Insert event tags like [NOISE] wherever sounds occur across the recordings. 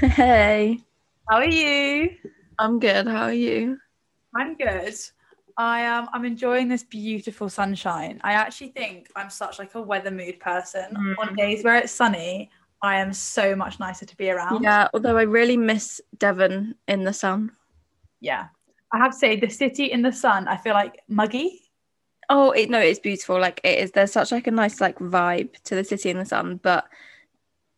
Hey, How are you? I'm good. How are you? I'm good. I am. I'm enjoying this beautiful sunshine. I actually think I'm such like a weather mood person. Mm. On days where it's sunny, I am so much nicer to be around. Yeah, although I really miss Devon in the sun. Yeah. I have to say, the city in the sun, I feel like muggy. Oh, it, no, it's beautiful. Like it is. There's such like a nice like vibe to the city in the sun, but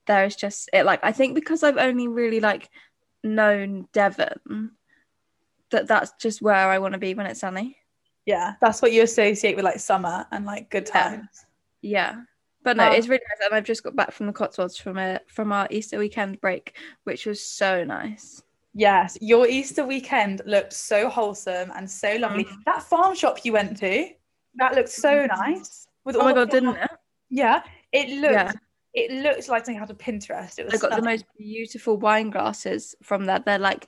there's just it. Like I think because I've only really like known Devon, that that's just where I want to be when it's sunny. Yeah, that's what you associate with like summer and like good times. Yeah. But no, Oh. it's really nice, and I've just got back from the Cotswolds from a from our Easter weekend break, which was so nice. Yes, your Easter weekend looked so wholesome and so lovely. Mhm. That farm shop you went to, that looked so nice. With Oh my god, didn't it? Yeah, it looked. Yeah. It looked like something out of Pinterest. It was. I got the most beautiful wine glasses from there. They're like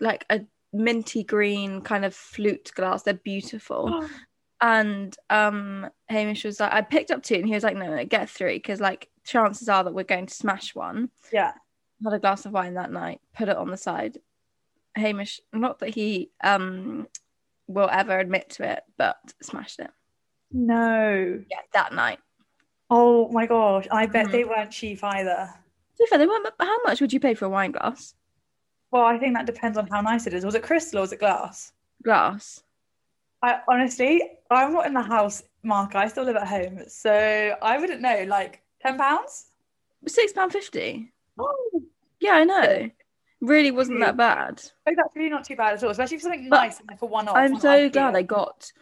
like a minty green kind of flute glass. They're beautiful. And um Hamish was like, I picked up two and he was like, No, no, get three because like chances are that we're going to smash one. Yeah. Had a glass of wine that night, put it on the side. Hamish, not that he um will ever admit to it, but smashed it. No. Yeah, that night. Oh my gosh! I bet Mhm. they weren't cheap either. To be fair, they weren't how much would you pay for a wine glass? Well, I think that depends on how nice it is. Was it crystal or was it glass? Glass. I honestly, I'm not in the house, Mark. I still live at home, so I wouldn't know. Like ten pounds? Six pound fifty. Oh, Yeah, I know. Really wasn't that bad. oh, that's really not too bad at all. Especially for something But nice and like a one-off. I'm so glad I got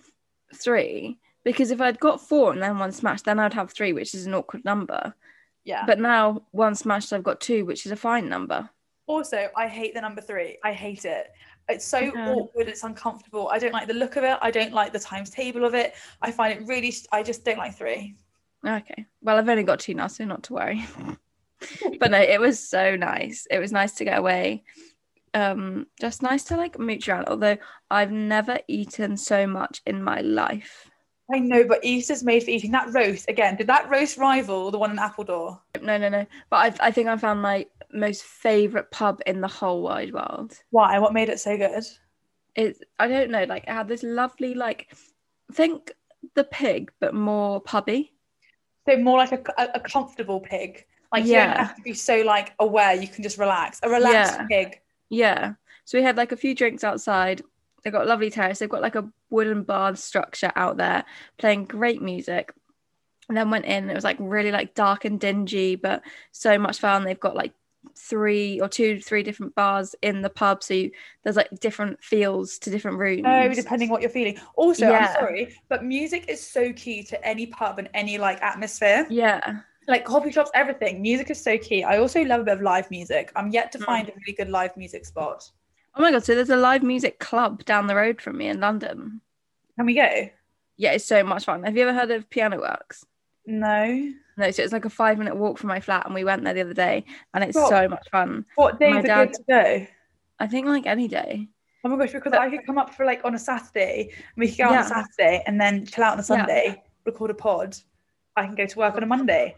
three because if I'd got four and then one smashed, then I'd have three, which is an awkward number. Yeah. But now one smashed, I've got two, which is a fine number. Also, I hate the number three. I hate it. It's so Yeah. awkward. It's uncomfortable. I don't like the look of it. I don't like the times table of it. I find it really. I just don't like three. Okay. Well, I've only got two now, so not to worry. [LAUGHS] but no, it was so nice. It was nice to get away. Um, just nice to like mooch around. Although I've never eaten so much in my life. I know, but Easter's made for eating. That roast again. Did that roast rival the one in Appledore? No, no, no. But I, I think I found my most favorite pub in the whole wide world. Why? What made it so good? it I don't know, like it had this lovely like think the pig but more pubby. So more like a, a, a comfortable pig. Like you Yeah. don't have to be so like aware. You can just relax. A relaxed Yeah. pig. Yeah. So we had like a few drinks outside. They've got a lovely terrace. They've got like a wooden barn structure out there playing great music. And then went in it was like really like dark and dingy, but so much fun. They've got like three or two, three different bars in the pub. So you, there's like different feels to different rooms. Oh, depending what you're feeling. Also, Yeah. I'm sorry, but music is so key to any pub and any like atmosphere. Yeah. Like coffee shops, everything. Music is so key. I also love a bit of live music. I'm yet to Mm. find a really good live music spot. Oh my god, so there's a live music club down the road from me in London. Can we go? Yeah, it's so much fun. Have you ever heard of Piano Works? No. No, so it's like a five minute walk from my flat, and we went there the other day, and it's Cool. so much fun. What days My are dad- good to go? I think like any day. Oh my gosh, because But- I could come up for like on a Saturday and we could go out on a Saturday and then chill out on a Yeah. Sunday, record a pod. I can go to work on a Monday.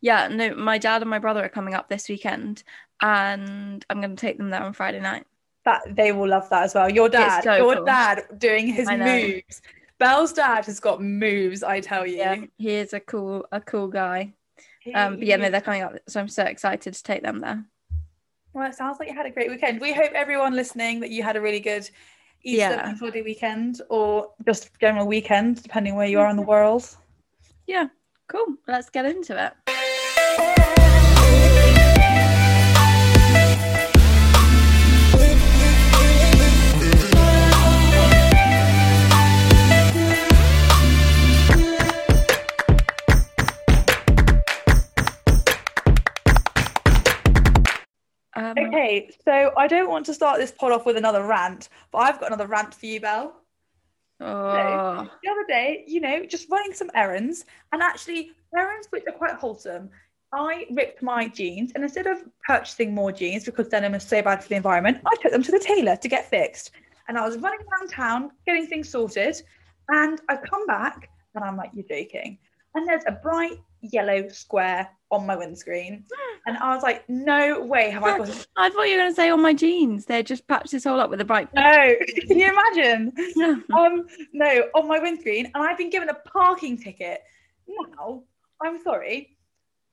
Yeah, no, my dad and my brother are coming up this weekend, and I'm going to take them there on Friday night. That they will love that as well. Your dad, so your cool. dad doing his moves. Belle's dad has got moves, I tell you. Yeah, he is a cool, a cool guy. Um, but yeah, no, they're coming up, so I'm so excited to take them there. Well, it sounds like you had a great weekend. We hope everyone listening that you had a really good Easter Yeah. bank holiday weekend or just general weekend, depending where you are in the world. Yeah, cool. Let's get into it. Um, Okay, so I don't want to start this pod off with another rant, but I've got another rant for you, Belle. oh, The other day, you know, just running some errands, and actually errands which are quite wholesome. I ripped my jeans, and instead of purchasing more jeans because denim is so bad for the environment, I took them to the tailor to get fixed. And I was running around town getting things sorted, and I come back, and I'm like, "You're joking." And there's a bright yellow square on my windscreen. [GASPS] And I was like, no way have I got I thought you were going to say on my jeans. They're just patched this all up with a bright. No, [LAUGHS] can you imagine? [LAUGHS] Um, no, on my windscreen, and I've been given a parking ticket. Now, I'm sorry.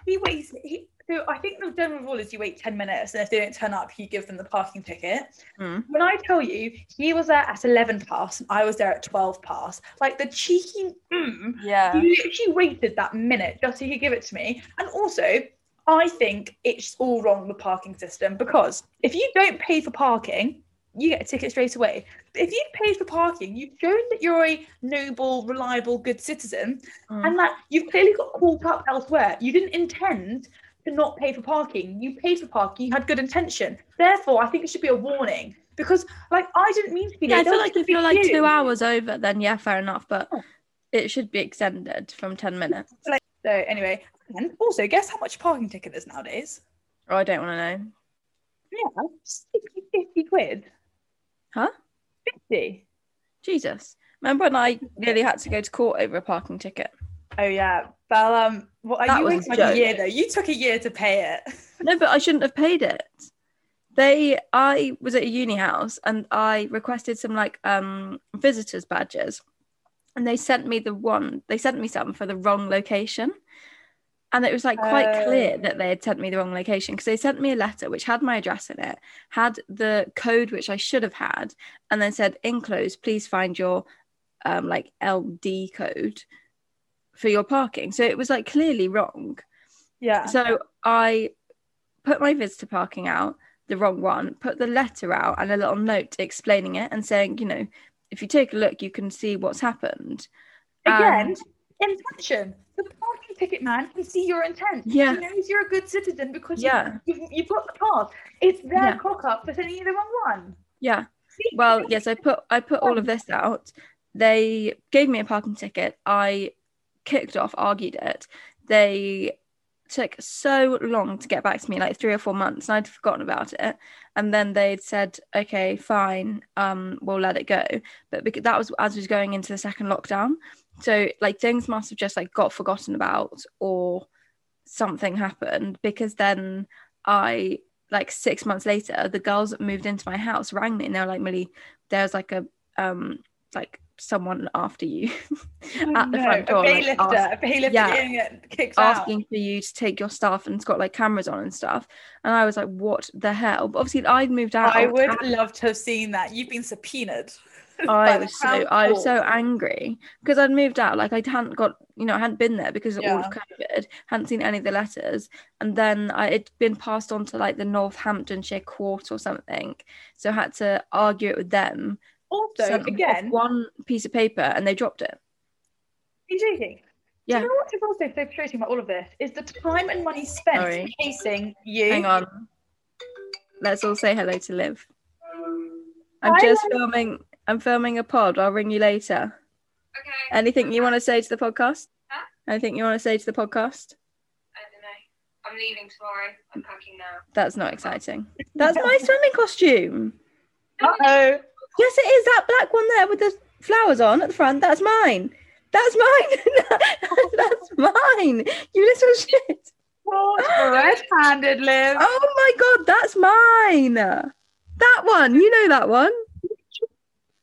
He wasted. He, so I think the general rule is you wait 10 minutes, and if they don't turn up, you give them the parking ticket. Mm. When I tell you, he was there at 11 past, and I was there at 12 past. Like the cheeky, mm, Yeah. he literally waited that minute just so he could give it to me. And also, I think it's all wrong the parking system because if you don't pay for parking, you get a ticket straight away. But if you paid for parking, you've shown that you're a noble, reliable, good citizen, Mm. and that you've clearly got caught up elsewhere. You didn't intend to not pay for parking. You paid for parking. You had good intention. Therefore, I think it should be a warning because, like, I didn't mean to be Yeah, I late. Feel like if you're like two hours over, then yeah, fair enough. But Oh. it should be extended from 10 minutes. So anyway, and also, guess how much parking ticket is nowadays? Oh, I don't want to know. Yeah, 60, 50 quid. Huh? 50. Jesus. Remember when I nearly had to go to court over a parking ticket? Oh yeah, well, um, well, That you was a a year though. You took a year to pay it. [LAUGHS] No, but I shouldn't have paid it. They, I was at a uni house and I requested some like um visitors badges, and they sent me the one. They sent me some for the wrong location, and it was like quite clear Oh. that they had sent me the wrong location because they sent me a letter which had my address in it, had the code which I should have had, and then said enclosed, please find your um like LD code for your parking. So it was like clearly wrong. Yeah. So I put my visitor parking out, the wrong one, put the letter out and a little note explaining it and saying, you know, if you take a look, you can see what's happened. Again, And- intention. The parking ticket man can see your intent. Yeah. He knows you're a good citizen because Yeah. you, you've, you've got the pass. It's their Yeah. cock up for sending you the wrong one. yeah. Well, yes, I put I put all of this out. They gave me a parking ticket. I kicked off, argued it. They took so long to get back to me, like three or four months, and I'd forgotten about it. And then they'd said, "Okay, fine, um, we'll let it go." But because that was as was going into the second lockdown, so like things must have just like got forgotten about, or something happened. Because then I like six months later, the girls that moved into my house rang me, and they were like, "Millie, there's like a um like someone after you [LAUGHS] at the No, front door, A like, bailiff, ask- a Yeah. kicked out. asking for you to take your stuff and it's got like cameras on and stuff. And I was like, what the hell? But obviously, I'd moved out. I would love to have seen that. You've been subpoenaed. [LAUGHS] I was so Crown I was so angry because I'd moved out. Like I hadn't got, you know, I hadn't been there because of all of COVID, hadn't seen any of the letters, and then I it'd been passed on to like the Northamptonshire Court or something. So I had to argue it with them. Also, sent them off again, one piece of paper and they dropped it. Are you joking? Yeah. Do you know what is also so frustrating about all of this is the time and money spent Sorry. chasing you. Hang on. Let's all say hello to Liv. I'm Hi, just Liv. filming. I'm filming a pod. I'll ring you later. Okay. Anything you want to say to the podcast? Huh? Anything you want to say to the podcast? I don't know. I'm leaving tomorrow. I'm packing now. That's not exciting. That's my swimming costume. Uh-oh. Yes, it is that black one there with the flowers on at the front. That's mine. That's mine. [LAUGHS] That's mine. You little shit. Red-handed, Liv. Oh my god, that's mine. That one. You know that one.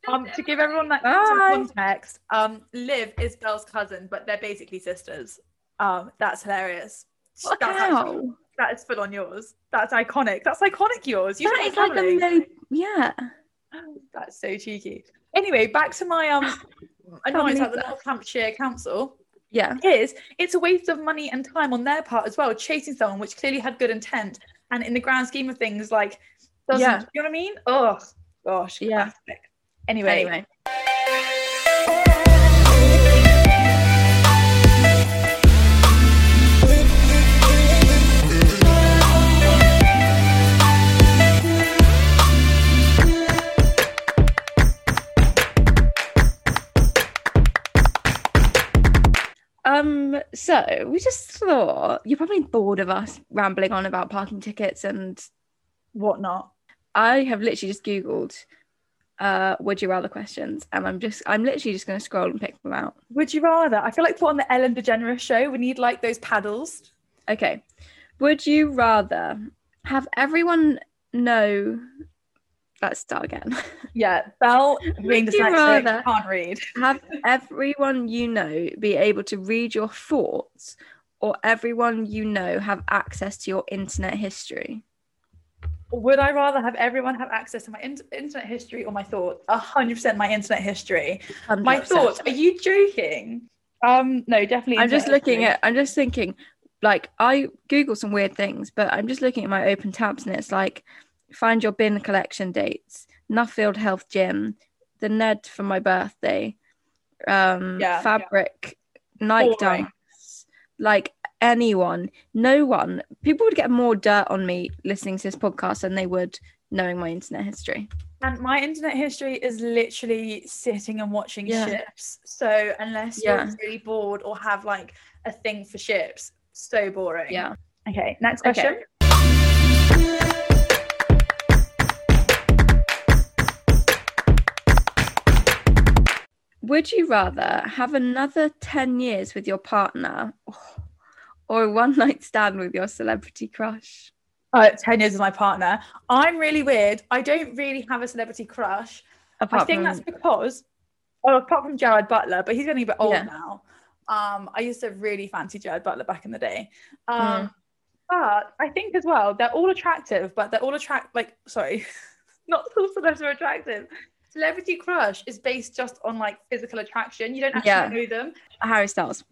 Um, to give everyone that Bye. context, um, Liv is Belle's cousin, but they're basically sisters. Um, that's hilarious. What That's actually- that is full on yours. That's iconic. That's iconic yours. You That is like a. Millie. Yeah. [LAUGHS] That's so cheeky. Anyway, back to my um annoyance at the that. North Hampshire Council. Yeah. Is it's a waste of money and time on their part as well, chasing someone which clearly had good intent, and in the grand scheme of things, like doesn't Yeah. you know what I mean? Oh gosh, Yeah. Anyway, Anyway. So we just thought you're probably bored of us rambling on about parking tickets, and whatnot. I have literally just googled uh, would you rather questions, and I'm just I'm literally just going to scroll and pick them out. Would you rather? I feel like put on the Ellen DeGeneres show, we need like those paddles. Okay. Would you rather have everyone know? Let's start again. [LAUGHS] Yeah, Belle being you dyslexic can't read. [LAUGHS] have everyone you know be able to read your thoughts, or everyone you know have access to your internet history? Would I rather have everyone have access to my in- internet history or my thoughts? A hundred percent my internet history. My 100%. thoughts. Are you joking? Um, no, definitely. I'm just looking history. at. I'm just thinking. Like I Google some weird things, but I'm just looking at my open tabs, and it's like find your bin collection dates, Nuffield Health Gym, the Ned for my birthday, um, Yeah. fabric, Nike Boring. dunks, like anyone, no one. People would get more dirt on me listening to this podcast than they would knowing my internet history. And my internet history is literally sitting and watching Yeah. ships. So unless Yeah. you're really bored or have like a thing for ships, so boring. Yeah. Okay. Next Okay. Would you rather have another 10 years with your partner or a one night stand with your celebrity crush? Uh, 10 years with my partner. I'm really weird. I don't really have a celebrity crush. I think that's because, oh, apart from Gerard Butler, but he's getting a bit old Yeah. now. Um, I used to really fancy Gerard Butler back in the day. Um, Mm. But I think as well, they're all attractive, but they're all attract like sorry, [LAUGHS] not all celebrities are attractive. Celebrity crush is based just on like physical attraction. You don't actually Yeah. know them. Harry Styles.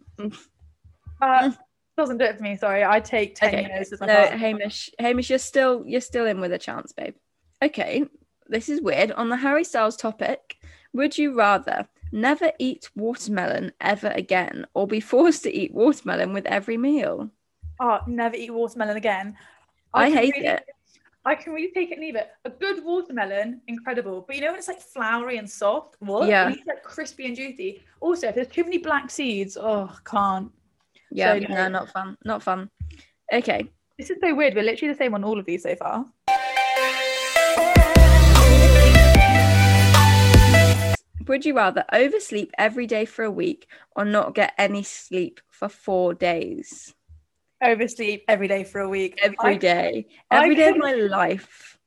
Uh, doesn't do it for me. Sorry, I take ten Okay. years as my No, partner. Hamish. Hamish, you're still you're still in with a chance, babe. Okay, this is weird. On the Harry Styles topic, would you rather never eat watermelon ever again or be forced to eat watermelon with every meal? Oh, never eat watermelon again. I, can hate really- it. I can really take it and leave it. A good watermelon, incredible. But you know when it's like flowery and soft? What? Yeah. It's like crispy and juicy. Also, if there's too many black seeds, oh, can't. Yeah, so no, no. not fun. Not fun. Okay. This is so weird. We're literally the same on all of these so far. Would you rather oversleep every day for a week or not get any sleep for four days? Oversleep every day for a week. Every I, day. I Every day of my life.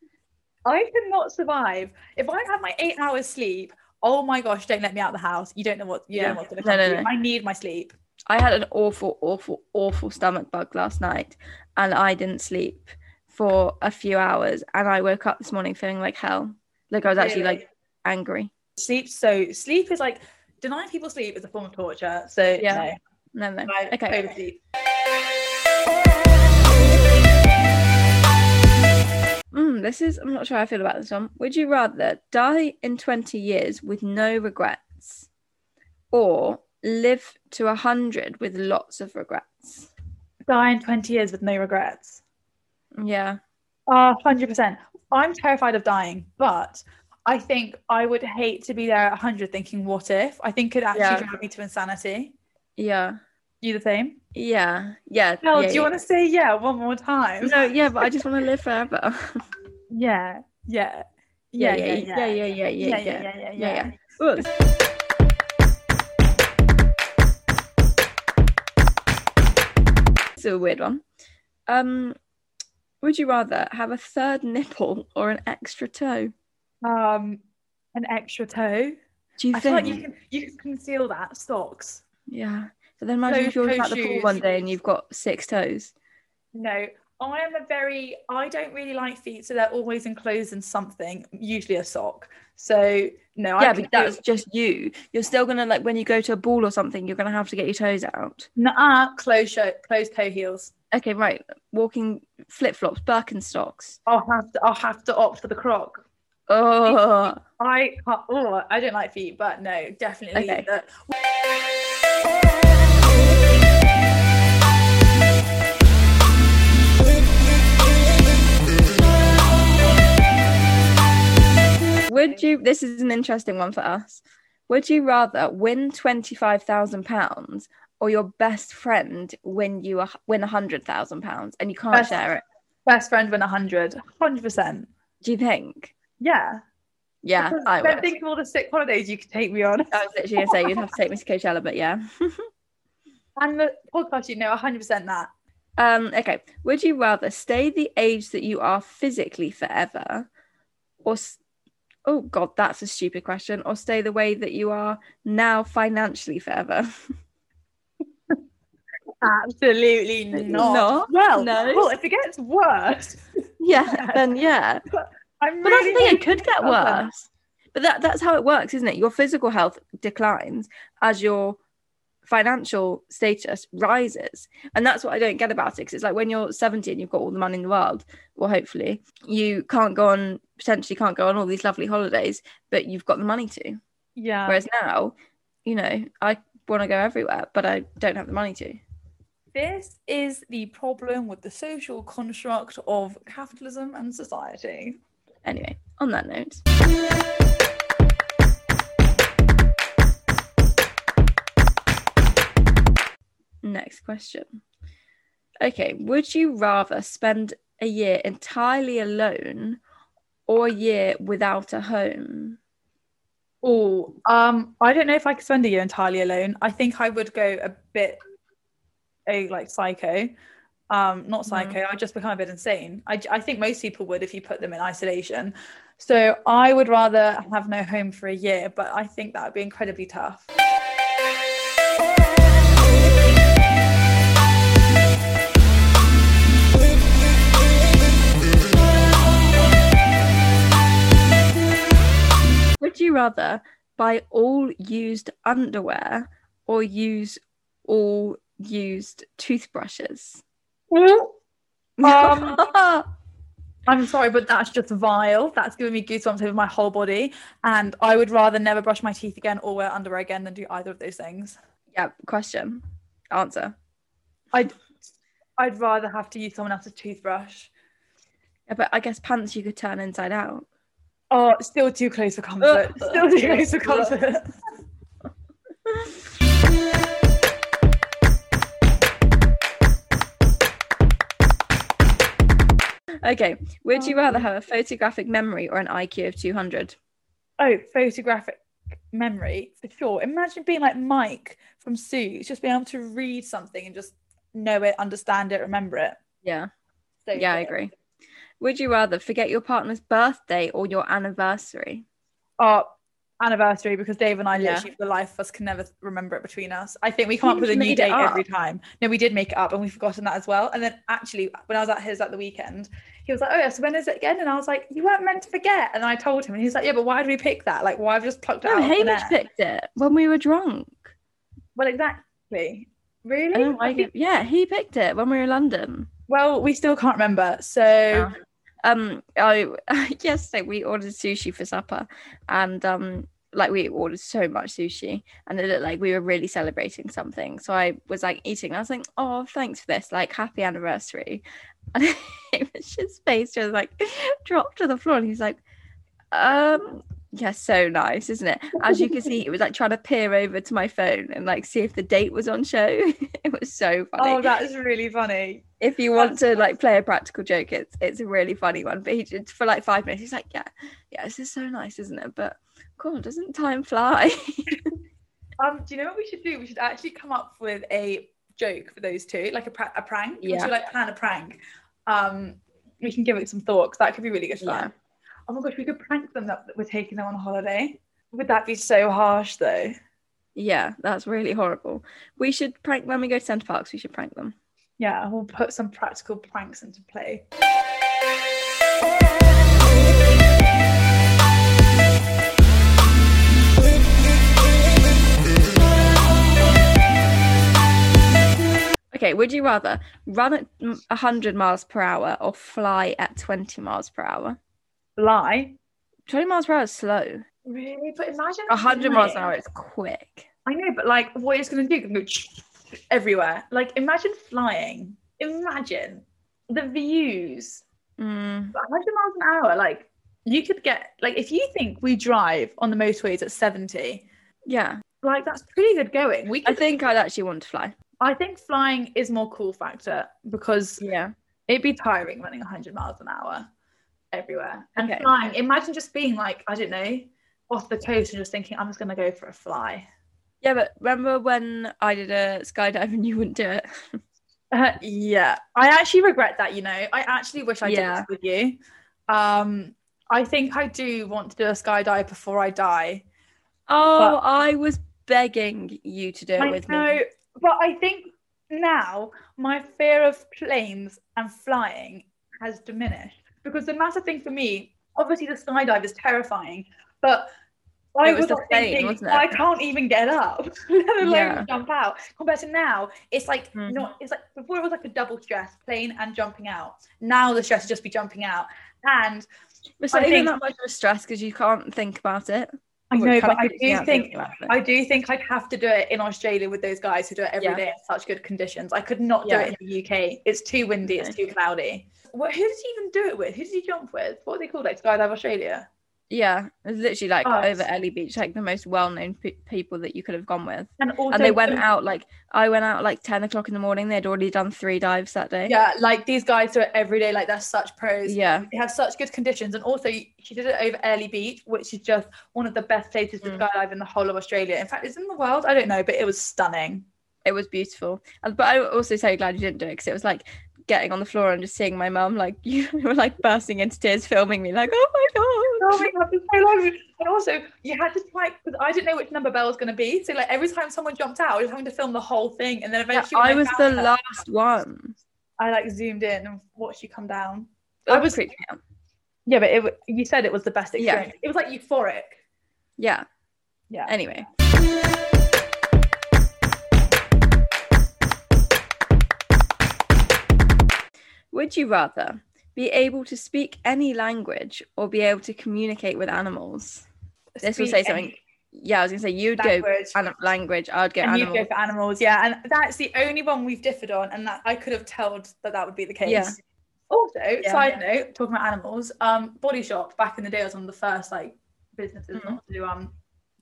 I cannot survive. If I have my eight hours sleep, oh my gosh, don't let me out of the house. You don't know what you Yeah. don't know what's gonna No, come no, no. I need my sleep. I had an awful, awful, awful stomach bug last night and I didn't sleep for a few hours and I woke up this morning feeling like hell. Like I was actually Really? like angry. Sleep so sleep is like denying people sleep is a form of torture. So Yeah. no, No, no. I Okay. oversleep. Mm, this is, I'm not sure how I feel about this one. Would you rather die in 20 years with no regrets or live to 100 with lots of regrets? Die in 20 years with no regrets. Yeah. Uh, 100%. I'm terrified of dying, but I think I would hate to be there at 100 thinking, what if? I think it actually Yeah. drive me to insanity. Yeah. You the same? Yeah. Yeah. Mel, yeah, do you yeah. want to say yeah one more time? No, yeah, but I just want to live forever. [LAUGHS] Yeah, yeah. yeah, yeah, yeah, yeah, yeah, yeah, yeah, yeah, yeah, yeah, yeah. It's a weird one. Um, would you rather have a third nipple or an extra toe? Um, an extra toe. Do you I feel think? like you can you can conceal that socks. Yeah. But then imagine if you're at the pool one day and you've got six toes. No, I am a very I don't really like feet, so they're always enclosed in something, usually a sock. So no, I yeah, could but that's just you. You're still gonna like when you go to a ball or something, you're gonna have to get your toes out. nah closed show, closed toe heels. Okay, right. Walking flip flops, Birkenstocks. I'll have to I'll have to opt for the croc. Oh, I oh I don't like feet, but no, definitely Okay. the- would you? This is an interesting one for us. Would you rather win twenty five thousand pounds or your best friend win you a, win a hundred thousand pounds and you can't Best- share it? best friend win a hundred. Hundred percent. Do you think? Yeah. Yeah, Because I would. think of all the sick holidays you could take me on. I was literally gonna say you'd have to take me to Coachella, but yeah. [LAUGHS] And the podcast, you know, 100% that. Um, okay. Would you rather stay the age that you are physically forever, or oh god, that's a stupid question, or stay the way that you are now financially forever? [LAUGHS] Absolutely not. Not? Well, No. well, if it gets worse, [LAUGHS] [LAUGHS] yeah, then yeah. I'm But that's the thing; it could get worse. But that that's how it works, isn't it? Your physical health declines as your financial status rises, and that's what I don't get about it. Because it's like when you're 70 and you've got all the money in the world, well, hopefully you can't go on potentially can't go on all these lovely holidays, but you've got the money to. Yeah. Whereas now, you know, I want to go everywhere, but I don't have the money to. This is the problem with the social construct of capitalism and society. Anyway, on that note. Next question. Okay, would you rather spend a year entirely alone or a year without a home? Oh, um, I don't know if I could spend a year entirely alone. I think I would go a bit a like psycho. Um, not psycho, I'd just become a bit insane. I, I think most people would if you put them in isolation. So I would rather have no home for a year, but I think that would be incredibly tough. Would you rather buy all used underwear or use all used toothbrushes? [LAUGHS] Um, I'm sorry, but that's just vile. That's giving me goosebumps over my whole body. And I would rather never brush my teeth again or wear underwear again than do either of those things. yeah, question. Answer. I'd I'd rather have to use someone else's toothbrush. Yeah, but I guess pants you could turn inside out. Oh, still too close for comfort. [LAUGHS] Still too close for comfort. Okay, would you rather um, have a photographic memory or an IQ of 200? Oh, photographic memory for sure. Imagine being like Mike from Suits, just being able to read something and just know it, understand it, remember it. Yeah, So yeah, I agree. Would you rather forget your partner's birthday or your anniversary? our anniversary because Dave and I Yeah. literally for the life of us can never remember it between us. I think we come up with a new date every time. No, we did make it up and we've forgotten that as well. And then actually when I was at his at the weekend, he was like, Oh yeah, so when is it again? And I was like, You weren't meant to forget. And I told him and he's like, Yeah, but why did we pick that? Like why have we just plucked it No, out? Hamish picked it when we were drunk. Well exactly. Really? I don't like it. Yeah, he picked it when we were in London. Well, we still can't remember. So Um, I [LAUGHS] yesterday we ordered sushi for supper, and um, like we ordered so much sushi, and it looked like we were really celebrating something. So I was like eating. And I was like, "Oh, thanks for this! Like, happy anniversary!" [LAUGHS] And [LAUGHS] it was his face just like dropped to the floor, and he's like, "Um." Yeah, so nice, isn't it? As you can see, he was like trying to peer over to my phone and like see if the date was on show. [LAUGHS] it was so funny Oh, that is really funny. if you want to like play a practical joke, it's it's a really funny one. But he did for like five minutes. He's like, yeah, yeah, this is so nice, isn't it? But God, doesn't time fly? [LAUGHS] Um, do you know what we should do? We should actually come up with a joke for those two, like a, pra- a prank. We Yeah. should like plan a prank. Um, we can give it some thought 'cause that could be really good fun. Yeah. Oh my gosh, we could prank them that we're taking them on holiday. Would that be so harsh though? yeah, that's really horrible. We should prank when we go to Center Parcs. We should prank them. Yeah, we'll put some practical pranks into play. Okay, would you rather run at mm, 100 miles per hour or fly at 20 miles per hour? Fly. 20 miles per hour is slow. Really? But imagine 100 miles an hour is quick. I know, but like what it's gonna do, it's gonna go everywhere. Like imagine flying. Imagine the views. Mm, 100 miles an hour, like you could get like if you think we drive on the motorways at 70, yeah, like that's pretty good going. We I could, think I'd actually want to fly. I think flying is more cool factor because Yeah. it'd be tiring running 100 miles an hour. Everywhere. And Okay. flying, imagine just being like, I don't know, off the coast and just thinking, I'm just gonna go for a fly. Yeah, but remember when I did a skydive and you wouldn't do it? [LAUGHS] Uh, yeah, I actually regret that. You know, I actually wish I Yeah. did with you. Um, I think I do want to do a skydive before I die. Oh, I was begging you to do it I with know, me. but I think now my fear of planes and flying has diminished because the massive thing for me, obviously, the skydive is terrifying, but. I It was was, the not plane, thinking, wasn't it? I can't even get up, [LAUGHS] let alone Yeah. jump out. Compared to now, it's like Mhm. not. It's like before it was like a double stress, plane and jumping out. Now the stress is just be jumping out, and It's I not even think- that much of a stress because you can't think about it. I know, but I do think thinking about it. I do think I'd have to do it in Australia with those guys who do it every day Yeah. in such good conditions. I could not do Yeah. it in the UK. It's too windy. It's too cloudy. What, who did you even do it with? Who did you jump with? What are they called? Like Skydive Australia? Yeah, it was literally like Oh, over it's- Airlie Beach, like the most well-known pe- people that you could have gone with. And also, and they went out like I went out like ten o'clock in the morning. They'd already done three dives that day. Yeah, like these guys do it every day. Like they're such pros. yeah, They have such good conditions, and also she did it over Airlie Beach, which is just one of the best places to Mm. skydive in the whole of Australia. In fact, it's in the world. I don't know, but it was stunning. it was beautiful. But I'm also so glad you didn't do it because it was like getting on the floor and just seeing my mum like [LAUGHS] you were like bursting into tears, filming me like, oh my Oh god. my god, it's so long. And also, you had to type because I didn't know which number Belle was going to be. So, like, every time someone jumped out, I was having to film the whole thing. And then eventually, when I was the her, last one. I like zoomed in and watched you come down. I was- me out. Yeah, but it, you said it was the best experience Yeah. It was like euphoric. Yeah. Yeah. Anyway. Would you rather be able to speak any language or be able to communicate with animals? This will say something. any Yeah, I was gonna say you'd go language. anim- language. I'd go and animal. you'd go for animals, yeah. And that's the only one we've differed on, and that I could have told that that would be the case. Yeah. Also, Yeah. side note, talking about animals, um, Body Shop back in the day was one of the first like businesses Mhm. not to do um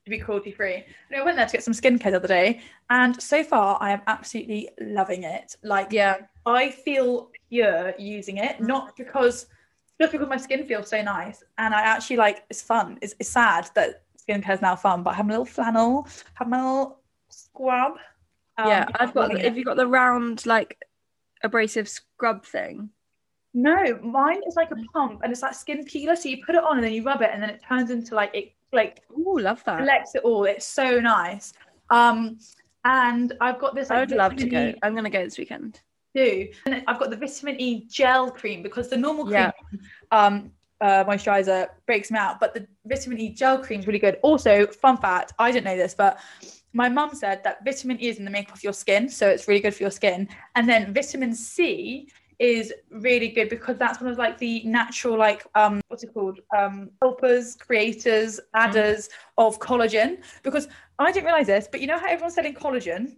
to be cruelty free. And I went there to get some skincare the other day, and so far I am absolutely loving it. Like yeah, I feel pure using it, not because just because my skin feels so nice, and I actually like it's fun. It's, it's sad that skincare is now fun, but I have a little flannel, have my little scrub. Um, yeah. I've got. If it. you got the round like abrasive scrub thing. no, mine is like a pump, and it's like skin peeler. So you put it on, and then you rub it, and then it turns into like it like Oh, love that. collects it all. It's so nice. Um, and I've got this. I would love to go. E I'm gonna go this weekend. do. And I've got the vitamin E gel cream because the normal cream Yeah. um uh, moisturizer breaks me out, but the vitamin E gel cream is really good. Also, fun fact, I didn't know this, but my mum said that vitamin E is in the makeup of your skin, so it's really good for your skin. And then vitamin C is really good because that's one of like the natural like um what's it called? Um helpers creators adders of collagen. Because i didn't realize this but you know how everyone's selling collagen?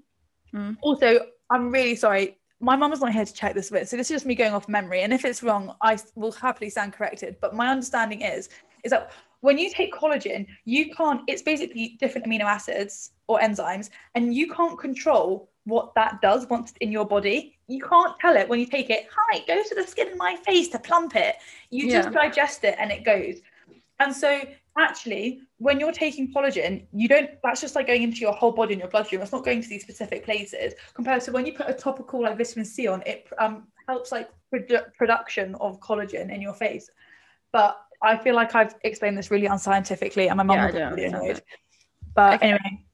Mm. also i'm really sorry. My mum was not here to check this bit so this is just me going off memory and if it's wrong i will happily stand corrected. But my understanding is is that when you take collagen you can't it's basically different amino acids or enzymes and you can't control what that does once in your body you can't tell it when you take it hi go to the skin in my face to plump it. You just digest it and it goes. And so actually when you're taking collagen you don't that's just like going into your whole body and your bloodstream. It's not going to these specific places. Compared to when you put a topical like vitamin c on it um helps like produ- production of collagen in your face. But i feel like i've explained this really unscientifically and my mum Yeah, I will be really annoyed. but Okay. anyway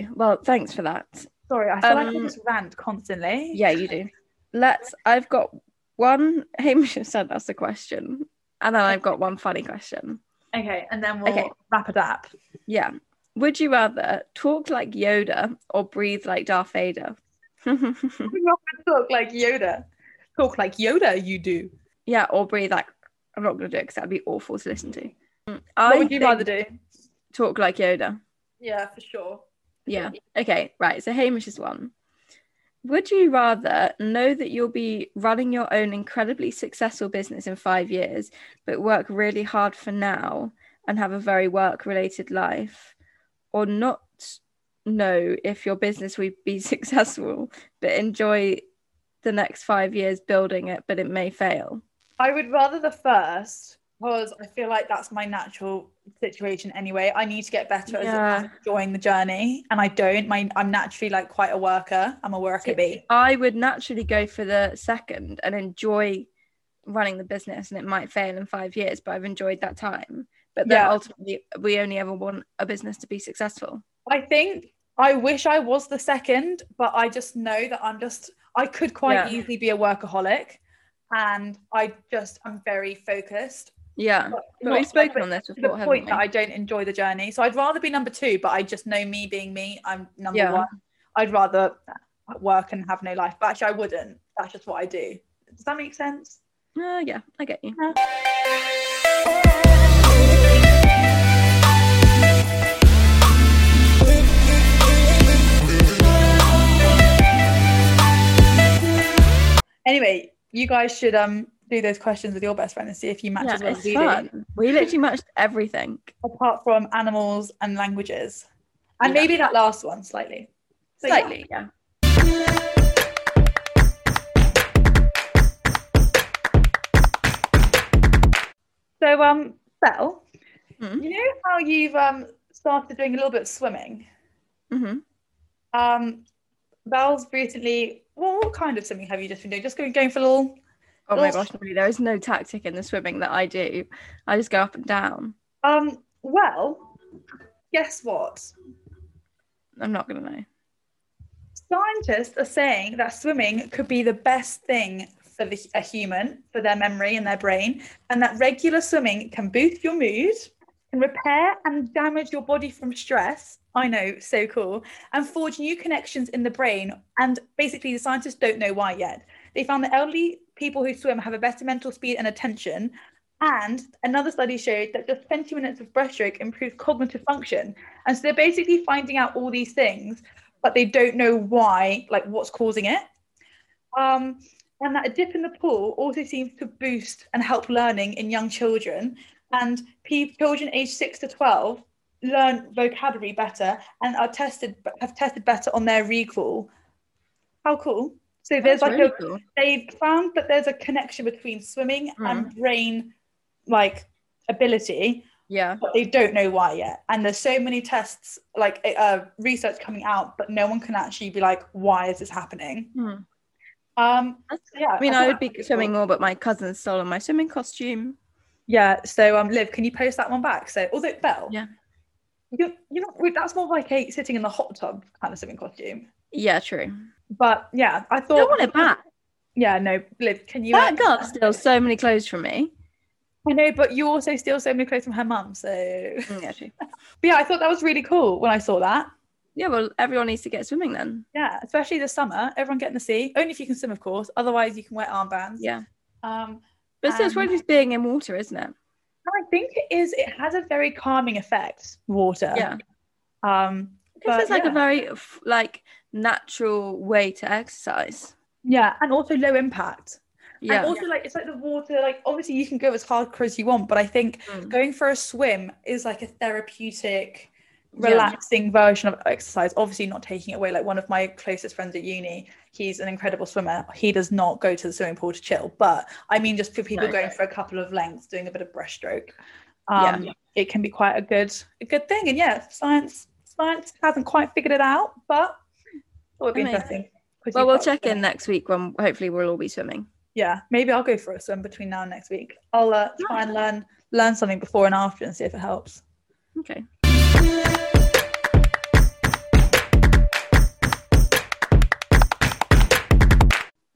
Okay. Well, thanks for that. sorry i feel like i Um, just rant constantly Yeah, you do. Let's. I've got one. [LAUGHS] Hamish has sent us a question, and then I've got one funny question. okay and then we'll Okay. wrap it up Yeah. Would you rather talk like Yoda or breathe like Darth Vader? [LAUGHS] talk like yoda talk like yoda you do yeah, or breathe like. I'm not going to do it because that'd be awful to listen to. what I would you rather do talk like Yoda. yeah for sure Yeah. Okay. Right. So Hamish's one. Would you rather know that you'll be running your own incredibly successful business in five years, but work really hard for now and have a very work related life or not know if your business will be [LAUGHS] successful but enjoy the next five years building it but it may fail I would rather the first because I feel like that's my natural situation anyway. I need to get better Yeah. at enjoying the journey, and I don't. My I'm naturally like quite a worker. I'm a worker bee. i would naturally go for the second and enjoy running the business and it might fail in five years but i've enjoyed that time but then Yeah. ultimately we only ever want a business to be successful I think I wish I was the second, but I just know that I'm just I could quite Yeah. easily be a workaholic, and I just I'm very focused. Yeah But but we've spoken like on this to the point we? that I don't enjoy the journey. So I'd rather be number two, but I just know me being me. I'm number Yeah. one. I'd rather work and have no life, but actually I wouldn't. That's just what I do. Does that make sense? Uh, yeah i get you Anyway, you guys should um do those questions with your best friend and see if you match yeah, as well it's as we fun. We literally matched everything. apart from animals and languages. And Yeah. maybe that last one slightly. So. Slightly, yeah. So um Belle, Hmm. you know how you've um started doing a little bit of swimming? Mm-hmm. Um Belle's recently well, what kind of swimming have you just been doing? Just going going for a little Oh my gosh, really, there is no tactic in the swimming that I do. I just go up and down. um well, guess what? I'm not gonna know. Scientists are saying that swimming could be the best thing for the, a human, for their memory and their brain, and that regular swimming can boost your mood, can repair and damage your body from stress. I know, so cool, and forge new connections in the brain. And basically, the scientists don't know why yet. They found that elderly people who swim have a better mental speed and attention. And another study showed that just 20 minutes of breaststroke improves cognitive function. And so they're basically finding out all these things but they don't know why, like what's causing it. Um, and that a dip in the pool also seems to boost and help learning in young children. And children aged six to 12 learn vocabulary better and are tested, have tested better on their recall. How cool. So there's like really a, cool. they've found that there's a connection between swimming and brain like ability Yeah. but they don't know why yet. And there's so many tests, like uh, research coming out, but no one can actually be like, why is this happening? Hmm. Um, yeah, I mean, think I would be swimming cool. more, but my cousin stolen my swimming costume. Yeah. So, um, Liv, can you post that one back? So, although Belle, Yeah. you you know that's more like a sitting in the hot tub kind of swimming costume. Yeah, true. But yeah, I I thought. don't want it back. Yeah, no, Liv, can you? That uh, girl steals so many clothes from me. I know, but you also steal so many clothes from her mum. So, Mm, Yeah, [LAUGHS] but yeah, I thought that was really cool when I saw that. Yeah, well, everyone needs to get swimming then. Yeah, especially this summer, everyone get in the sea. Only if you can swim, of course. Otherwise, you can wear armbands. Yeah. Um, But still, it's probably just being in water, isn't it? I think it is. It has a very calming effect. Water. Yeah. Um. I guess it's like yeah. a very like natural way to exercise. Yeah, and also low impact. Yeah. And also, like it's like the water. Like obviously, you can go as hardcore as you want, but I think Mm. going for a swim is like a therapeutic, Yeah. relaxing version of exercise. Obviously, not taking it away. Like one of my closest friends at uni, he's an incredible swimmer. He does not go to the swimming pool to chill, but I mean, just for people No. going for a couple of lengths, doing a bit of breaststroke, Yeah. um, it can be quite a good, a good thing. And yeah, science, science hasn't quite figured it out, but it would be Amazing. interesting. well, we'll check in next week when hopefully we'll all be swimming. Yeah, maybe I'll go for a swim between now and next week. I'll uh, try and learn learn something before and after and see if it helps. Okay.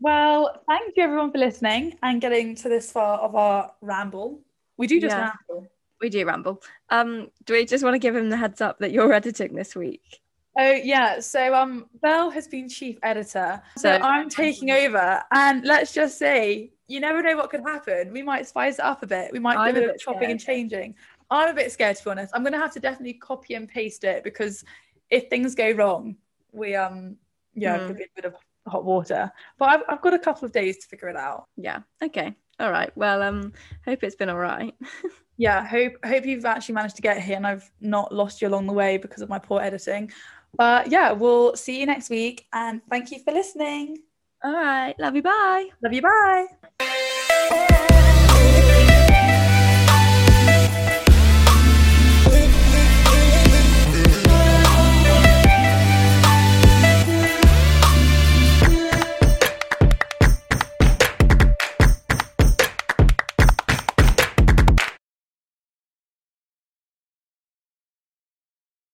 Well, thank you everyone for listening and getting to this far of our ramble. We do just Yeah. ramble. We do ramble. Um, do we just want to give him the heads up that you're [LAUGHS] editing this week? Oh yeah, so um, Belle has been chief editor, so I'm taking over. And let's just say, you never know what could happen. We might spice it up a bit. We might I'm do a a bit chopping and changing. I'm a bit scared to be honest. I'm gonna have to definitely copy and paste it because if things go wrong, we um yeah, it Hmm. could be a bit of hot water. But I've I've got a couple of days to figure it out. Yeah. Okay. All right. Well, um, hope it's been all right. [LAUGHS] yeah, hope hope you've actually managed to get here and I've not lost you along the way because of my poor editing. But yeah, we'll see you next week and thank you for listening. All right. Love you. Bye. Love you. Bye.